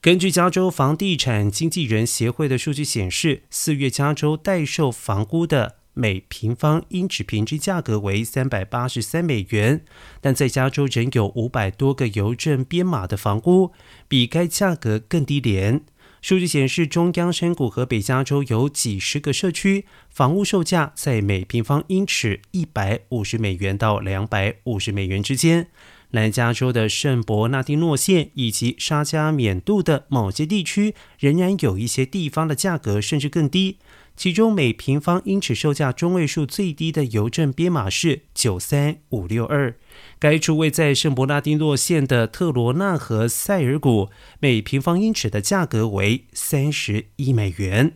根据加州房地产经纪人协会的数据显示，四月加州待售房屋的每平方英尺平均价格为三百八十三美元，但在加州仍有五百多个邮政编码的房屋比该价格更低廉。数据显示，中央山谷和北加州有几十个社区，房屋售价在每平方英尺一百五十美元到两百五十美元之间。南加州的圣伯纳蒂诺县以及沙加缅度的某些地区，仍然有一些地方的价格甚至更低。其中，每平方英尺售价中位数最低的邮政编码是九三五六二。该处位在圣伯纳丁诺县的特罗纳和塞尔谷，每平方英尺的价格为三十一美元。